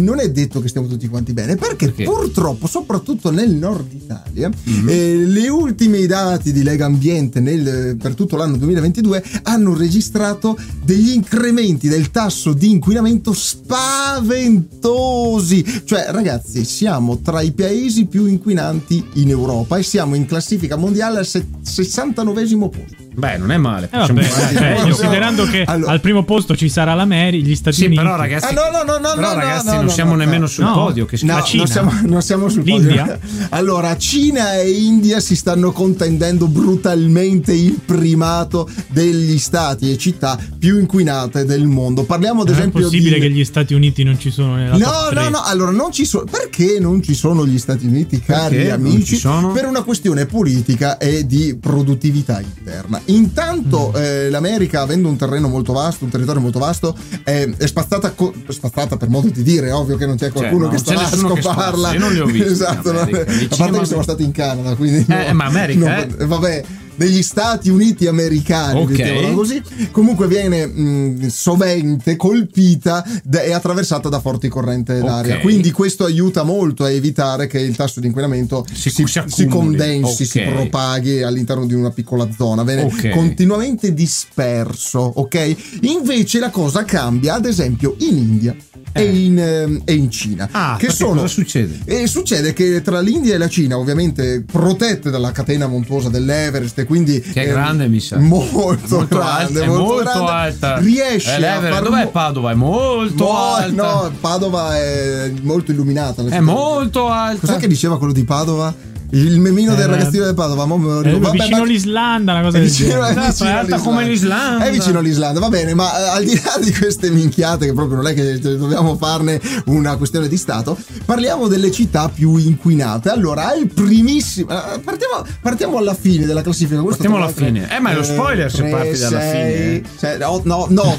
non è detto che stiamo tutti quanti bene, perché, perché? purtroppo, soprattutto nel nord Italia, mm-hmm. eh, le ultime dati di Lega Ambiente nel, per tutto l'anno 2022 hanno registrato degli incrementi del tasso di inquinamento spaventosi. Cioè, ragazzi, siamo tra i paesi più inquinanti in Europa e siamo in classifica mondiale al 69 posto. Beh, non è male. Eh, vabbè, cioè, considerando che allora. al primo posto ci sarà l'America, gli Stati sì, Uniti. Però, ragazzi, ah, no, no, no, no, però, no, ragazzi no, non siamo nemmeno sul podio. Che no, la Cina. Non siamo, non siamo sul L'India? podio. Allora, Cina e India si stanno contendendo brutalmente il primato degli stati e città più inquinate del mondo. Parliamo ad non esempio. È possibile di... che gli Stati Uniti non ci sono nella No, no, no. Allora, non ci sono. Perché non ci sono gli Stati Uniti, cari Perché amici? Per una questione politica e di produttività interna. Intanto eh, l'America, avendo un terreno molto vasto, un territorio molto vasto, è, è spazzata, co- spazzata per modo di dire, ovvio che non c'è qualcuno cioè, che sta a scoparla. Io non li ho visti. esatto, no, a parte che siamo stati in Canada, quindi. Eh, no, ma America, no, eh? vabbè degli Stati Uniti americani, okay. così, comunque viene mh, sovente colpita e attraversata da forti correnti d'aria. Okay. Quindi questo aiuta molto a evitare che il tasso di inquinamento si, si, si, si condensi, okay. si propaghi all'interno di una piccola zona, viene continuamente disperso, ok? Invece la cosa cambia, ad esempio, in India. Eh. E, in, eh, e, in, Cina. Ah, che sono, cosa succede? E succede che tra l'India e la Cina, ovviamente protette dalla catena montuosa dell'Everest, e quindi che è grande, mi sa. Molto, molto grande, alta, molto, molto grande, alta. Riesce eh, a far Dov'è Padova? È molto no, alta. No, Padova è molto illuminata. È molto alta. Cos'è che diceva quello di Padova? Il memino eh, del ragazzino del Padova, mo me lo ricordo. È vicino ma... all'Islanda, una cosa è del vicino, genere. È vicino, è alta come l'Islanda. È vicino all'Islanda, va bene, ma uh, al di là di queste minchiate, che proprio non è che dobbiamo farne una questione di Stato, parliamo delle città più inquinate. Allora, al primissimo. Uh, partiamo, partiamo, alla fine della classifica. Questo partiamo alla fine. Eh, ma è lo spoiler se parti dalla fine. Sei, no, no, no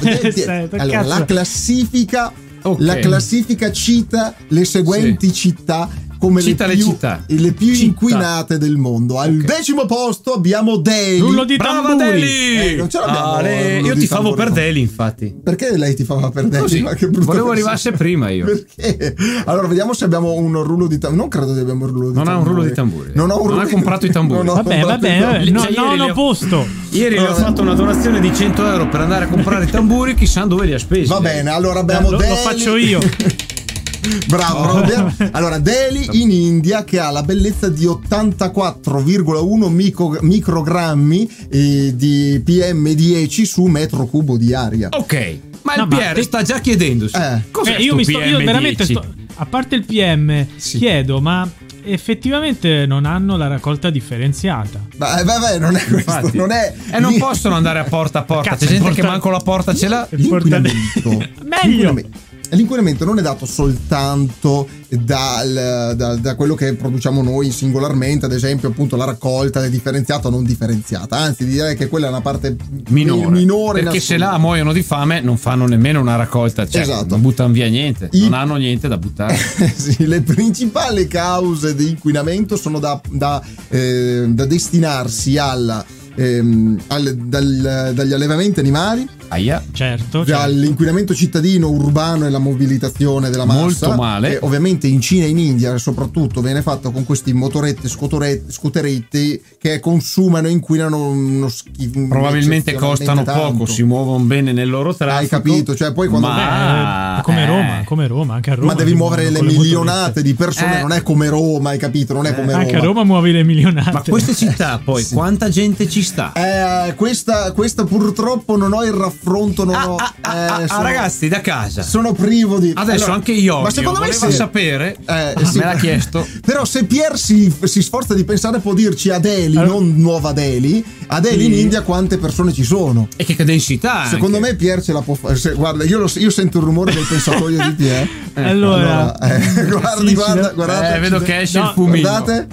allora, la classifica. Okay. La classifica cita le seguenti sì. città come le più, le, città. le più città. inquinate del mondo. Al okay. decimo posto abbiamo Delhi. Rullo di Brava. Delhi! Eh, non ce l'abbiamo. Ah, le... Io ti favo per Delhi, infatti. Perché lei ti fava per Delhi? Così. Volevo arrivasse prima io. Perché? Allora, vediamo se abbiamo un rullo di tamburi. Non credo che abbiamo un rullo di non tamburi. Non ha un rullo di tamburi. Non, ho un non ha comprato i tamburi. Vabbè, vabbè, vabbè. No, non ho posto. Ieri le ho fatto una donazione di 100 euro per andare a comprare i tamburi. Chissà dove li ha spesi. Va bene, allora abbiamo Delhi. Lo faccio io. Bravo, oh. allora Delhi in India che ha la bellezza di 84,1 micro, microgrammi eh, di PM10 su metro cubo di aria. Ok, ma no, il PR ma... sta già chiedendosi. Eh. Cos'è eh, io mi sto, io veramente sto, a parte il PM, sì. chiedo, ma effettivamente non hanno la raccolta differenziata. Beh, beh, non è questo, Infatti. non è E non possono andare a porta a porta. Cazzo, C'è gente porta... che manco la porta ce l'ha. Meglio. L'inquinamento. Non è dato soltanto dal, da, da, quello che produciamo noi singolarmente, ad esempio, appunto la raccolta è differenziata o non differenziata. Anzi, direi che quella è una parte minore. minore perché se là muoiono di fame, non fanno nemmeno una raccolta, cioè esatto. non buttano via niente, I... non hanno niente da buttare. sì, le principali cause di inquinamento sono da, da, eh, destinarsi alla ehm, al, dal, dagli allevamenti animali, Aia. certo, dall'inquinamento cittadino urbano e la mobilitazione della massa. Molto male. Che ovviamente in Cina e in India soprattutto viene fatto con questi motoretti, scooteretti che consumano e inquinano uno schifo. Probabilmente costano tanto. poco, si muovono bene nel loro traffico. Hai capito? Cioè poi quando... Ma... Eh, come eh. Roma, come Roma, anche a Roma. Ma devi muovere le milionate le di persone, eh. non è come Roma, hai capito? Non è come Roma. Anche a Roma muovi le milionate. Ma queste città poi, sì. quanta gente ci sta? Eh, questa, questa, purtroppo non ho il raffronto, non ah, ho... Ah, ah, eh, sono, ragazzi, da casa. Sono privo di... Adesso allora, anche io. Ma secondo me se... sapere... Eh, ah, sì. Me l'ha chiesto. Però se Pier si, si, sforza di pensare può dirci a Delhi, allora. non nuova Delhi, a Delhi sì. in India quante persone ci sono. E che densità. Secondo anche. me Pier ce la può fare. Guarda, io, lo, io, sento il rumore del pensatoio di Pier. Eh, allora, allora eh, guardi, guarda, guardate. Eh, vedo che esce no, il fumino. Guardate.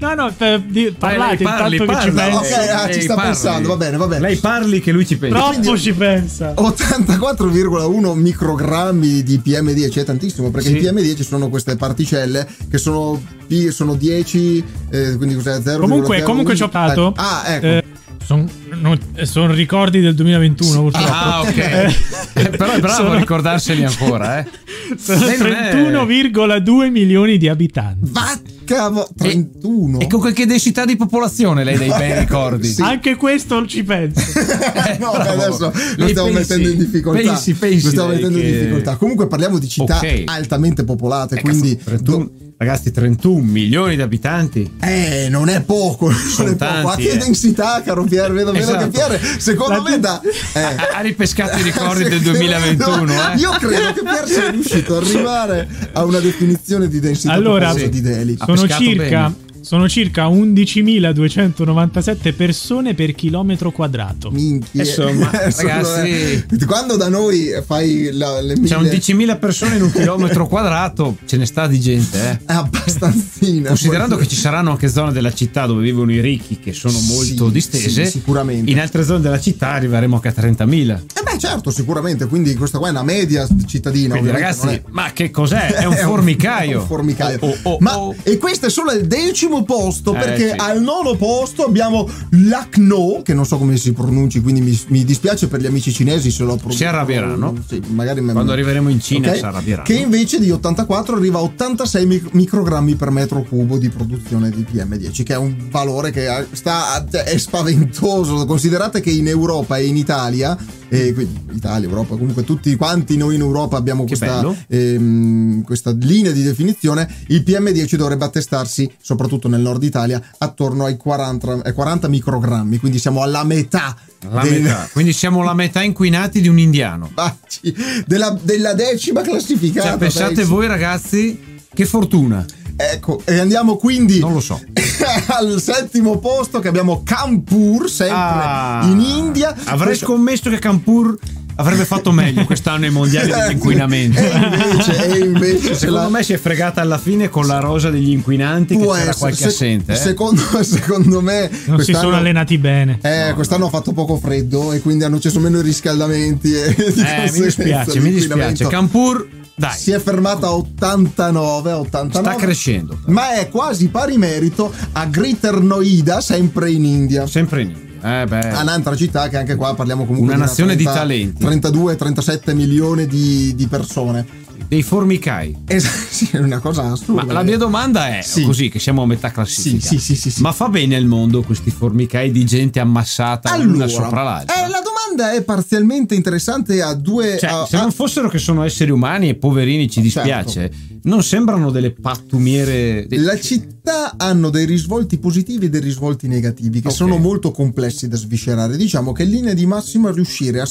No, no, per, di, parlate parli, parli, che ci no, pensa. Ok, ah, ci sta parli. pensando, va bene, va bene. Lei parli che lui ci pensa. Troppo ci pensa. 84,1 microgrammi di PM10 è tantissimo perché sì. i PM10 sono queste particelle che sono, sono 10, eh, quindi cos'è 0, Comunque, 0, comunque ci ho dato. Ah, ecco. Eh, Sono son ricordi del 2021 purtroppo. Ah, ok. Eh, però è bravo sono... a ricordarseli ancora, eh. Sono 31,2 milioni di abitanti. Vacca 31. E, e, con qualche densità di popolazione lei dei bei ricordi. Sì. Anche questo ci penso. no, adesso lo stiamo pensi, mettendo in difficoltà. Pensi, pensi. Lo stiamo mettendo che... in difficoltà. Comunque parliamo di città okay. altamente popolate, eh, quindi... Cazzo, 31... Ragazzi, 31 milioni di abitanti. Eh, non è poco. Non è tanti, poco. A che eh. densità, caro Pier, vedo esatto. che Pier, secondo La me da... Eh. Ha, ripescato i ricordi del 2021. No, eh. Io credo che Pier sia riuscito ad arrivare a una definizione di densità allora, sì. di Delhi. Sono circa... Bene sono circa 11.297 persone per chilometro quadrato. Minchia. Insomma, ragazzi, quando da noi fai la, le mille... C'è 11.000 persone in un chilometro quadrato, ce ne sta di gente, eh. È abbastanzina. Considerando che ci saranno anche zone della città dove vivono i ricchi che sono molto sì, distese, sì, sicuramente. In altre zone della città arriveremo anche a 30.000. Eh beh, certo, sicuramente, quindi questa qua è una media cittadina, quindi, ragazzi, è... ma che cos'è? È un formicaio. È un formicaio. Oh, oh, oh, ma e questo è solo il decimo posto eh, perché sì. al nono posto abbiamo Lucknow, che non so come si pronunci, quindi mi, mi dispiace per gli amici cinesi se lo pronuncio. Si arrabbieranno. Sì, magari me... Quando arriveremo in Cina okay? si arrabbieranno. Che invece di 84 arriva a 86 microgrammi per metro cubo di produzione di PM10, che è un valore che sta, è spaventoso. Considerate che in Europa e in Italia e quindi Italia, Europa, comunque tutti quanti noi in Europa abbiamo questa, ehm, questa, linea di definizione, il PM10 dovrebbe attestarsi, soprattutto nel nord Italia, attorno ai 40, ai 40 microgrammi, quindi siamo alla metà. Del... metà. Quindi siamo la metà inquinati di un indiano. Della, della decima classificata. Cioè, pensate pensi. voi ragazzi, che fortuna. Ecco, e andiamo quindi. Non lo so. al settimo posto che abbiamo Kanpur, sempre ah, in India. Avrei Questo... scommesso che Kanpur avrebbe fatto meglio quest'anno ai mondiali dell'inquinamento. e invece, e invece secondo la... me si è fregata alla fine con la rosa degli inquinanti Può che c'era qualche se, assente. Eh? Secondo, secondo, me non si sono allenati bene. Eh, no, quest'anno no. ha fatto poco freddo e quindi hanno acceso meno i riscaldamenti. E eh, mi dispiace, mi dispiace. Kanpur dai. Si è fermata a 89, 89. Sta crescendo. Ma è quasi pari merito a Greater Noida, sempre in India. Sempre in India. Eh beh. Un'altra città che anche qua parliamo comunque una nazione una 30, di talenti. 32-37 milioni di, di persone dei formicai. Esatto, sì, è una cosa assurda. Ma la mia domanda è sì. così che siamo a metà classifica. Sì, sì, sì, Ma fa bene il mondo questi formicai di gente ammassata allora, una sopra l'altra? Eh, la domanda è parzialmente interessante a due cioè, a, se non fossero che sono esseri umani e poverini ci certo. dispiace. Certo. Non sembrano delle pattumiere. La città hanno dei risvolti positivi e dei risvolti negativi che okay. sono molto complessi da sviscerare. Diciamo che in linea di massima riuscire a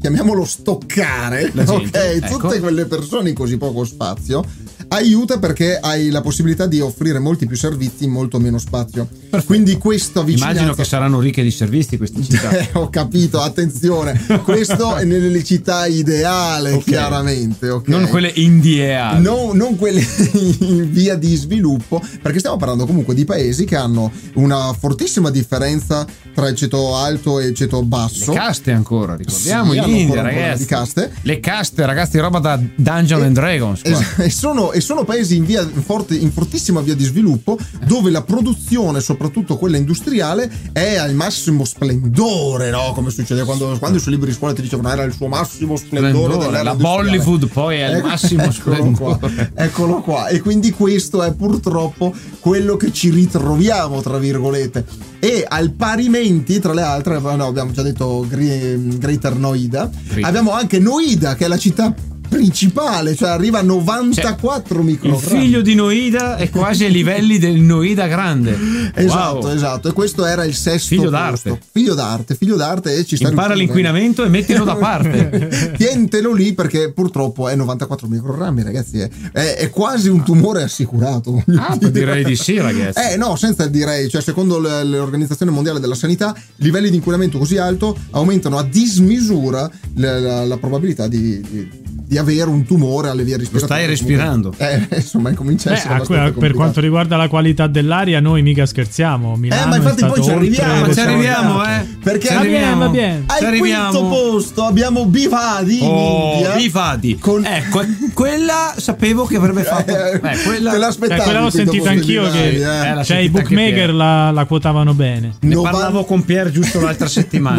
chiamiamolo stoccare, gente, ok? Ecco. Tutte quelle persone in così poco spazio aiuta perché hai la possibilità di offrire molti più servizi in molto meno spazio. Perfetto. Quindi questo vicinanza... Immagino che saranno ricche di servizi queste città. Eh, ho capito, attenzione. questo è nelle città ideali, okay. chiaramente. Okay? Non quelle indieali. No, non quelle in via di sviluppo, perché stiamo parlando comunque di paesi che hanno una fortissima differenza tra il ceto alto e il ceto basso. Le caste ancora, ricordiamo sì, in India, ragazzi. Caste. Le caste, ragazzi, roba da Dungeon e, and Dragons. E, sono, e sono paesi in, via, in, forte, in fortissima via di sviluppo dove la produzione, soprattutto quella industriale, è al massimo splendore, no? Come succede quando, quando sui libri di scuola ti dicevano era il suo massimo splendore. splendore la Bollywood poi è il ecco, massimo eccolo splendore. Qua, eccolo qua. E quindi questo è purtroppo quello che ci ritroviamo, tra virgolette. E al parimenti, tra le altre, no, abbiamo già detto Greater Noida, Great. abbiamo anche Noida, che è la città principale, cioè arriva a 94 cioè, microgrammi. Il figlio di Noida è quasi ai livelli del Noida grande. Esatto, wow. esatto. E questo era il sesto figlio posto. d'arte. Figlio d'arte, figlio d'arte e ci sta Impara l'inquinamento e mettilo da parte. Tientelo lì perché purtroppo è 94 microgrammi, ragazzi. È, è, è quasi un tumore assicurato. Ah, direi di sì, ragazzi. Eh no, senza direi, cioè secondo l'Organizzazione Mondiale della Sanità, livelli di inquinamento così alto aumentano a dismisura la, la, la probabilità di, di di avere un tumore alle vie respiratorie. Lo stai respirando. Eh, insomma, incomincia a essere eh, Per quanto riguarda la qualità dell'aria, noi mica scherziamo. Milano eh, ma infatti poi ci arriviamo. Ma ci arriviamo, eh. Perché ci arriviamo, va bene. Al arriviamo. quinto posto abbiamo Bivadi oh, in India. Bivadi. Con... Ecco, quella sapevo che avrebbe fatto. Eh, quella... Te. Eh, quella l'ho sentita anch'io. Che... Eh, cioè, i bookmaker la, la, quotavano bene. Ne parlavo con Pier giusto l'altra settimana.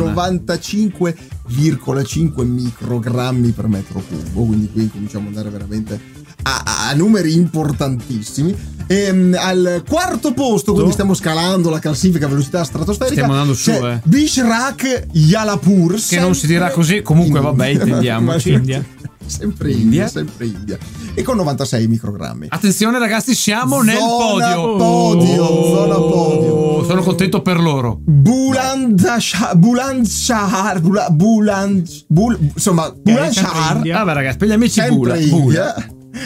95,5 microgrammi per metro cubo. Quindi qui cominciamo ad andare veramente a, a numeri importantissimi. E, ehm, al quarto posto, quindi stiamo scalando la classifica velocità stratosferica. Stiamo andando su, eh. Bishrak Yalapur. Che non si dirà così, comunque vabbè, intendiamoci. India. Sempre India. India, sempre India. E con 96 microgrammi. Attenzione ragazzi, siamo zona nel podio. podio oh, zona podio. Contento per loro. Bulandshahar, Bulandshahar, Buland, Bul, insomma, Bulandshahar. Vabbè ragazzi, per gli amici. Bula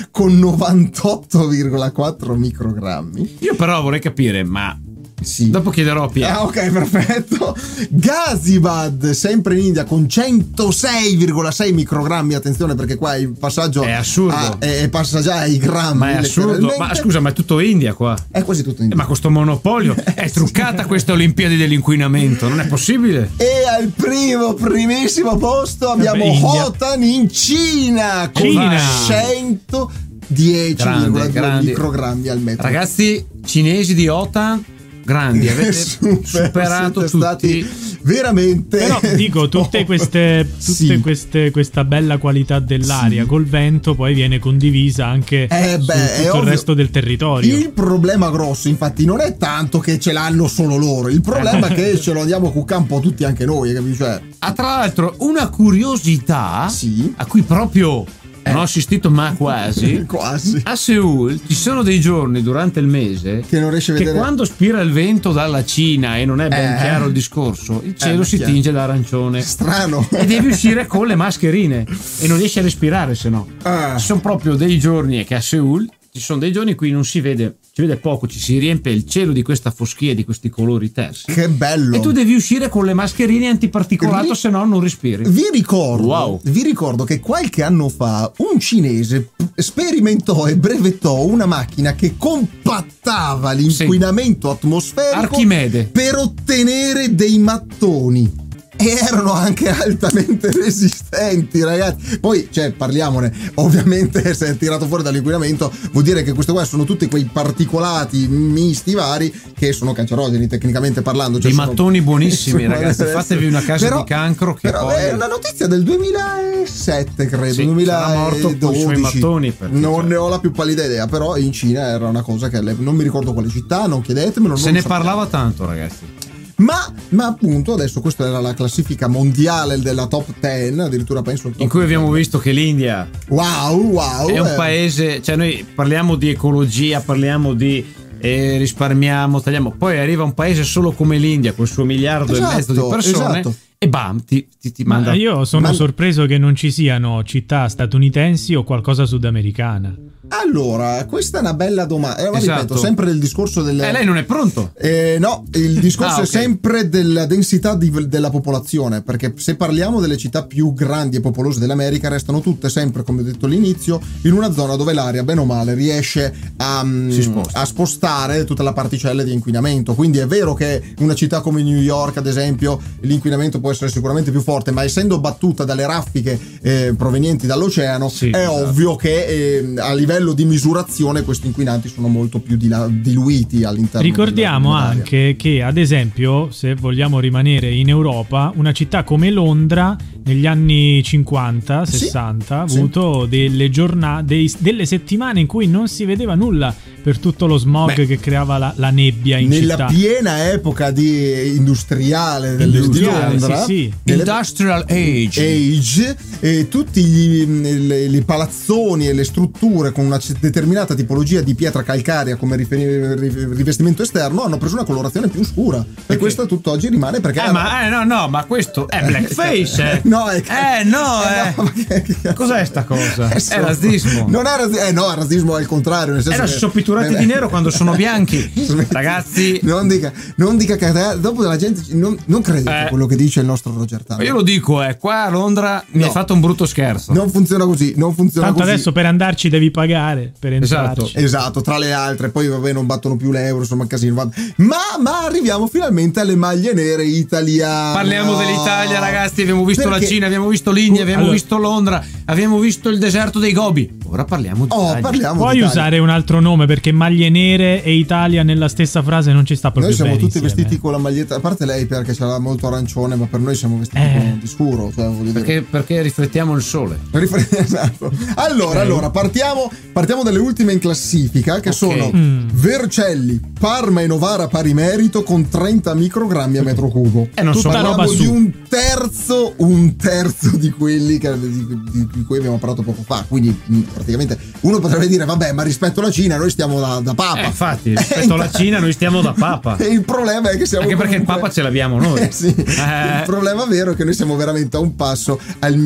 con 98,4 microgrammi. Io però vorrei capire, ma sì. Dopo chiederò a Piero. Ah, ok, perfetto. Gazibad, sempre in India, con 106,6 microgrammi. Attenzione, perché qua il passaggio è assurdo. A, è, passa già ai grammi. Ma è assurdo. Ma scusa, ma è tutto India qua? È quasi tutto India. Eh, ma questo monopolio è truccata questa Olimpiadi dell'inquinamento. Non è possibile. E al primo, primissimo posto abbiamo Hotan in Cina. Con Cina. 110,2 microgrammi al metro. Ragazzi cinesi di Hotan grandi, avete Super, superato tutti. Stati veramente. Però dico, tutte queste, tutte sì. queste questa bella qualità dell'aria sì. col vento poi viene condivisa anche eh beh, su tutto il resto del territorio. Il problema grosso, infatti, non è tanto che ce l'hanno solo loro, il problema è che ce lo andiamo a cuccare un po' tutti anche noi, capisci? Cioè... Ah, tra l'altro, una curiosità sì. a cui proprio non ho assistito ma quasi. quasi. A Seoul ci sono dei giorni durante il mese che non riesce a vedere. Che quando spira il vento dalla Cina e non è ben eh. chiaro il discorso, il cielo eh, si chiaro. tinge d'arancione. Strano. E devi uscire con le mascherine e non riesci a respirare se no. Ah. Ci sono proprio dei giorni che a Seoul ci sono dei giorni in cui non si vede si vede poco, ci si riempie il cielo di questa foschia, di questi colori tersi. Che bello! E tu devi uscire con le mascherine antiparticolato, se no non respiri. Vi ricordo, wow. vi ricordo che qualche anno fa un cinese sperimentò e brevettò una macchina che compattava l'inquinamento sì. atmosferico Archimede. per ottenere dei mattoni e erano anche altamente resistenti, ragazzi. Poi, cioè, parliamone. Ovviamente, se è tirato fuori dall'inquinamento, vuol dire che queste qua sono tutti quei particolati misti vari che sono cancerogeni, tecnicamente parlando. Cioè I mattoni buonissimi, ragazzi. Fatevi una casa però, di cancro. Che però poi... è una notizia del 2007, credo. Sì, 2012. mattoni. Non cioè. ne ho la più pallida idea, però in Cina era una cosa che non mi ricordo quale città, non chiedetemelo. Se ne parlava tanto, ragazzi. Ma, ma, appunto adesso questa era la classifica mondiale della top 10, addirittura penso... In cui abbiamo 10. visto che l'India... Wow, wow! È un eh. paese, cioè noi parliamo di ecologia, parliamo di e risparmiamo, tagliamo. Poi arriva un paese solo come l'India, con il suo miliardo esatto, e mezzo di persone. Esatto. E bam, ti, ti, ti manda. Ma io sono Ma... sorpreso che non ci siano città statunitensi o qualcosa sudamericana. Allora, questa è una bella domanda. Eh, esatto. ripeto, sempre del discorso del. Eh, lei non è pronto? Eh, no, il discorso ah, okay. è sempre della densità di, della popolazione. Perché se parliamo delle città più grandi e popolose dell'America, restano tutte sempre, come ho detto all'inizio, in una zona dove l'aria, bene o male, riesce a, mm, a spostare tutta la particella di inquinamento. Quindi è vero che una città come New York, ad esempio, l'inquinamento può essere sicuramente più forte, ma essendo battuta dalle raffiche eh, provenienti dall'oceano, sì, è esatto. ovvio che eh, a livello livello di misurazione questi inquinanti sono molto più diluiti all'interno Ricordiamo anche che, ad esempio, se vogliamo rimanere in Europa, una città come Londra negli anni 50, 60 sì, ha avuto sì. delle giornate, delle settimane in cui non si vedeva nulla per tutto lo smog Beh, che creava la, la, nebbia in nella città. Nella piena epoca di industriale, industriale di Londra, sì, sì. Industrial Age, age e tutti gli, le, le palazzoni e le strutture con una determinata tipologia di pietra calcarea come rivestimento esterno hanno preso una colorazione più scura perché? e questo tutt'oggi rimane perché eh, ma eh, no no ma questo è blackface eh. no è eh no, eh, no che, che, cos'è sta cosa è, è razzismo non è razzismo eh no razzismo è il contrario nel senso è la che tinturati di nero quando sono bianchi. Ragazzi, non dica, non dica che dopo la gente non, non credete eh. quello che dice il nostro Roger Tanner. Io lo dico, eh, qua a Londra no. mi hai fatto un brutto scherzo. Non funziona così, non funziona Tanto così. adesso per andarci devi pagare per entrarci. Esatto, esatto tra le altre, poi vabbè non battono più l'euro, insomma casino. Ma, ma arriviamo finalmente alle maglie nere italiane. Parliamo dell'Italia, ragazzi, abbiamo visto Perché? la Cina, abbiamo visto l'India, abbiamo allora. visto Londra, abbiamo visto il deserto dei Gobi. Ora parliamo di oh, parliamo Puoi usare un altro nome perché maglie nere e Italia nella stessa frase non ci sta proprio Noi siamo tutti insieme. vestiti con la maglietta, a parte lei perché ce l'ha molto arancione, ma per noi siamo vestiti eh. con di scuro. Cioè, perché, perché, riflettiamo il sole. esatto. Allora, okay. allora partiamo, partiamo, dalle ultime in classifica che okay. sono mm. Vercelli, Parma e Novara pari merito con 30 microgrammi a metro cubo. E eh, non so roba di su. un terzo, un terzo di quelli che, di, di, di, cui abbiamo parlato poco fa. Quindi mm, praticamente uno potrebbe dire, vabbè, ma rispetto alla Cina noi stiamo da, da papa. Eh, infatti, rispetto alla Cina noi stiamo da papa. E il problema è che siamo... Anche comunque... perché il papa ce l'abbiamo noi. Eh, sì. eh. Il problema vero è che noi siamo veramente a un passo al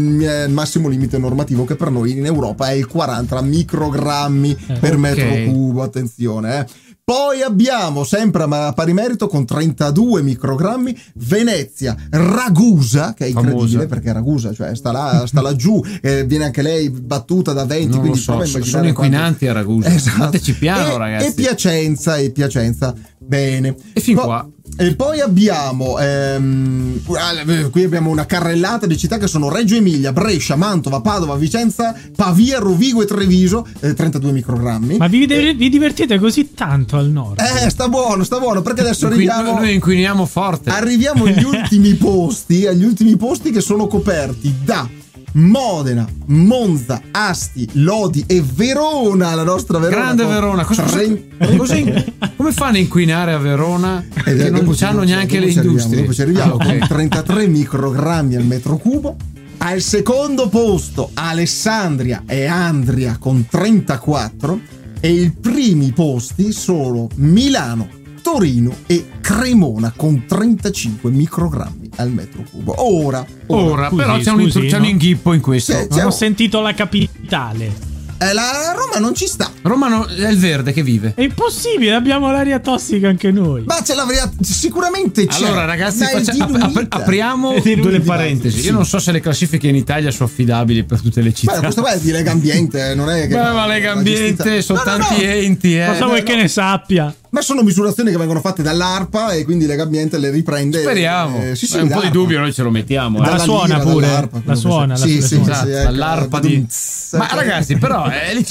massimo limite normativo che per noi in Europa è il 40 microgrammi eh, per okay. metro cubo. Attenzione, eh. Poi abbiamo sempre a pari merito con 32 microgrammi Venezia, Ragusa, che è incredibile Famosa. perché Ragusa, cioè sta, là, sta laggiù, eh, viene anche lei battuta da 20, non quindi so, sono inquinanti quanto... a Ragusa. Esatto. Fateci piano, e, ragazzi. E Piacenza, e Piacenza. Bene. E fin po- qua. E poi abbiamo ehm, qui abbiamo una carrellata di città che sono Reggio Emilia, Brescia, Mantova, Padova, Vicenza, Pavia, Rovigo e Treviso, eh, 32 microgrammi. Ma vi, eh, vi, divertite così tanto al nord? Eh, sta buono, sta buono, perché adesso arriviamo Noi inquiniamo forte. Arriviamo agli ultimi posti, agli ultimi posti che sono coperti da Modena, Monza, Asti, Lodi e Verona, la nostra Verona. Grande Verona, cosa, così, come fanno a inquinare a Verona? Eh, che non hanno neanche le industrie. Dopo ci arriviamo ah, okay. con 33 microgrammi al metro cubo. Al secondo posto Alessandria e Andria con 34 e i primi posti sono Milano, Torino e Cremona con 35 microgrammi al metro cubo. Ora, ora, ora scusi, però c'è, scusi, un, c'è no? un inghippo in questo. C'è, c'è ho sentito la capitale. Eh, la Roma non ci sta. Roma no, è il verde che vive. È impossibile, abbiamo l'aria tossica anche noi. Ma c'è l'aria, sicuramente c'è. Allora, ragazzi, faccia, ap- apriamo due parentesi. Sì. Io non so se le classifiche in Italia sono affidabili per tutte le città. Ma questo qua è di Lega Ambiente, non è che. Beh, ma Lega Ambiente sono no, tanti no, no. enti, eh. Cosa vuoi che ne sappia? Ma sono misurazioni che vengono fatte dall'ARPA e quindi Lega Ambiente le riprende. Speriamo. Eh, sì, sì, un po' di dubbio noi ce lo mettiamo. Ma eh. la suona lira, pure. La suona. Sì, sì, esatto, sì, dall'ARPA di... Ma ragazzi, però eh,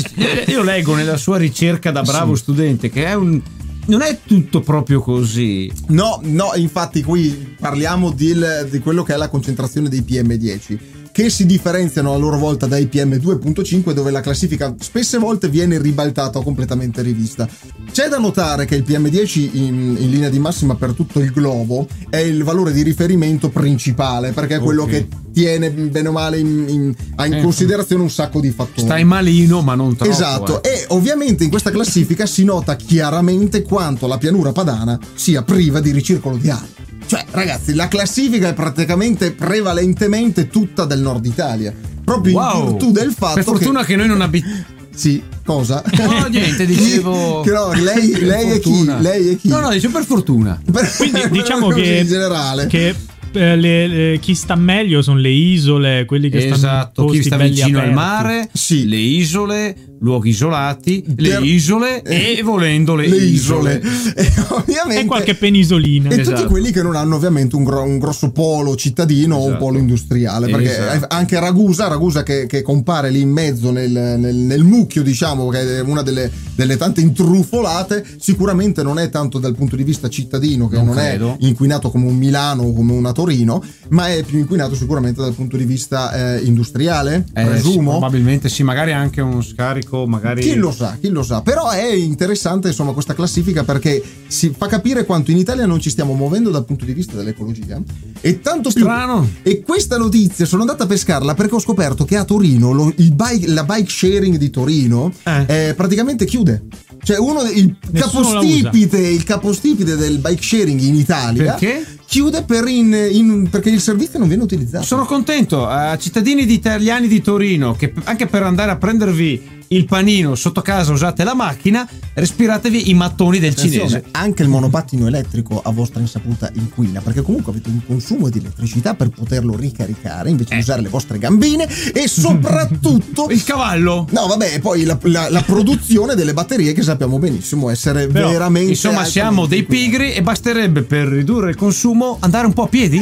io leggo nella sua ricerca da bravo sì. studente che è un non è tutto proprio così. No, no, infatti qui parliamo di, di, quello che è la concentrazione dei PM10 che si differenziano a loro volta dai PM2.5 dove la classifica spesse volte viene ribaltata o completamente rivista. C'è da notare che il PM10 in, in linea di massima per tutto il globo è il valore di riferimento principale perché è quello okay. che tiene bene o male in, in, in eh. considerazione un sacco di fattori. Stai malino ma non troppo. Esatto eh. e ovviamente in questa classifica si nota chiaramente quanto la pianura padana sia priva di ricircolo di aria. Cioè, ragazzi, la classifica è praticamente prevalentemente tutta del nord Italia. Proprio wow. in virtù del fatto. Per fortuna che, che noi non abitiamo. Sì, cosa? No, niente, dicevo. no, lei, lei è chi? Lei è chi? No, no, dice per fortuna. Quindi diciamo che, in generale. che eh, le, le, chi sta meglio sono le isole, quelli che esatto, stanno chi sta vicino aperti. al mare, sì. le isole, luoghi isolati, le isole e volendo le, le isole. isole. E, ovviamente, e qualche penisolina. E esatto. tutti quelli che non hanno ovviamente un, gro- un grosso polo cittadino esatto. o un esatto. polo industriale. Perché esatto. anche Ragusa, Ragusa che, che, compare lì in mezzo nel, nel, nel, mucchio, diciamo, che è una delle, delle, tante intrufolate, sicuramente non è tanto dal punto di vista cittadino, che non, non è inquinato come un Milano o come una Torino, ma è più inquinato sicuramente dal punto di vista eh, industriale, eh, presumo. Sì, probabilmente sì, magari anche uno scarico Monaco, magari. Chi lo sa, chi lo sa. Però è interessante insomma questa classifica perché si fa capire quanto in Italia non ci stiamo muovendo dal punto di vista dell'ecologia. E tanto Strano. più. E questa notizia sono andata a pescarla perché ho scoperto che a Torino lo, bike, la bike sharing di Torino eh. praticamente chiude. Cioè, uno il capostipite, il capostipite del bike sharing in Italia. Perché? chiude per in, in, perché il servizio non viene utilizzato. Sono contento, a cittadini italiani di Torino che anche per andare a prendervi il panino sotto casa, usate la macchina, respiratevi i mattoni del Attenzione, cinese. Anche il monopattino elettrico a vostra insaputa inquina, perché comunque avete un consumo di elettricità per poterlo ricaricare invece Eh. di usare le vostre gambine e soprattutto Il cavallo. No, vabbè, e poi la, la- la produzione delle batterie che sappiamo benissimo essere Però, veramente. Insomma, siamo dei pigri e basterebbe per ridurre il consumo andare un po' a piedi?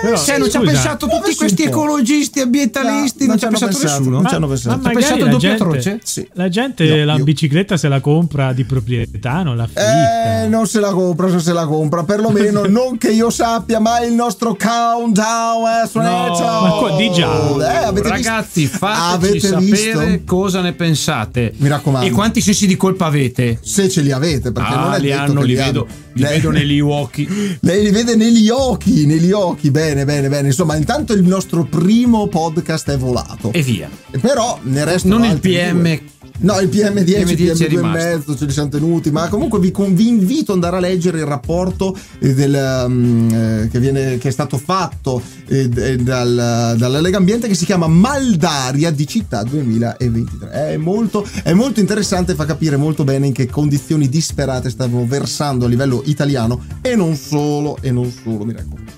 Però, Se non ci ha pensato tutti questi ecologisti, ambientalisti, No, non ci ha non ci hanno pensato pensato, nessuno. non ci hanno pensato. Ma ha pensato doppio gente, atroce? Sì. la gente Io- la io- bicicletta se la compra di proprietà, non la affitta. Eh, non se la compra, se se la compra, perlomeno non che io sappia mai il nostro countdown è suonato. ma qua- di già. Eh, avete Ragazzi, visto? fateci avete sapere visto? cosa ne pensate. Mi raccomando. E quanti sensi di colpa avete? Se ce li avete, perché ah, non è li detto hanno, che li li vedo, hanno. li Lei- vedo negli occhi. Lei li vede negli occhi, negli occhi. Bene, bene, bene. Insomma, intanto il nostro primo podcast è volato. E via. Però ne restano Non il PM. due. No, il PM10, PM10 PM2 è e rimasto. mezzo, ce li siamo tenuti, ma comunque vi, con- vi invito ad andare a leggere il rapporto eh, del, eh, che, viene, che è stato fatto eh, eh, dal- dalla Lega Ambiente che si chiama Maldaria di Città 2023. È molto, è molto interessante, fa capire molto bene in che condizioni disperate stavano versando a livello italiano e non solo, e non solo, mi raccomando.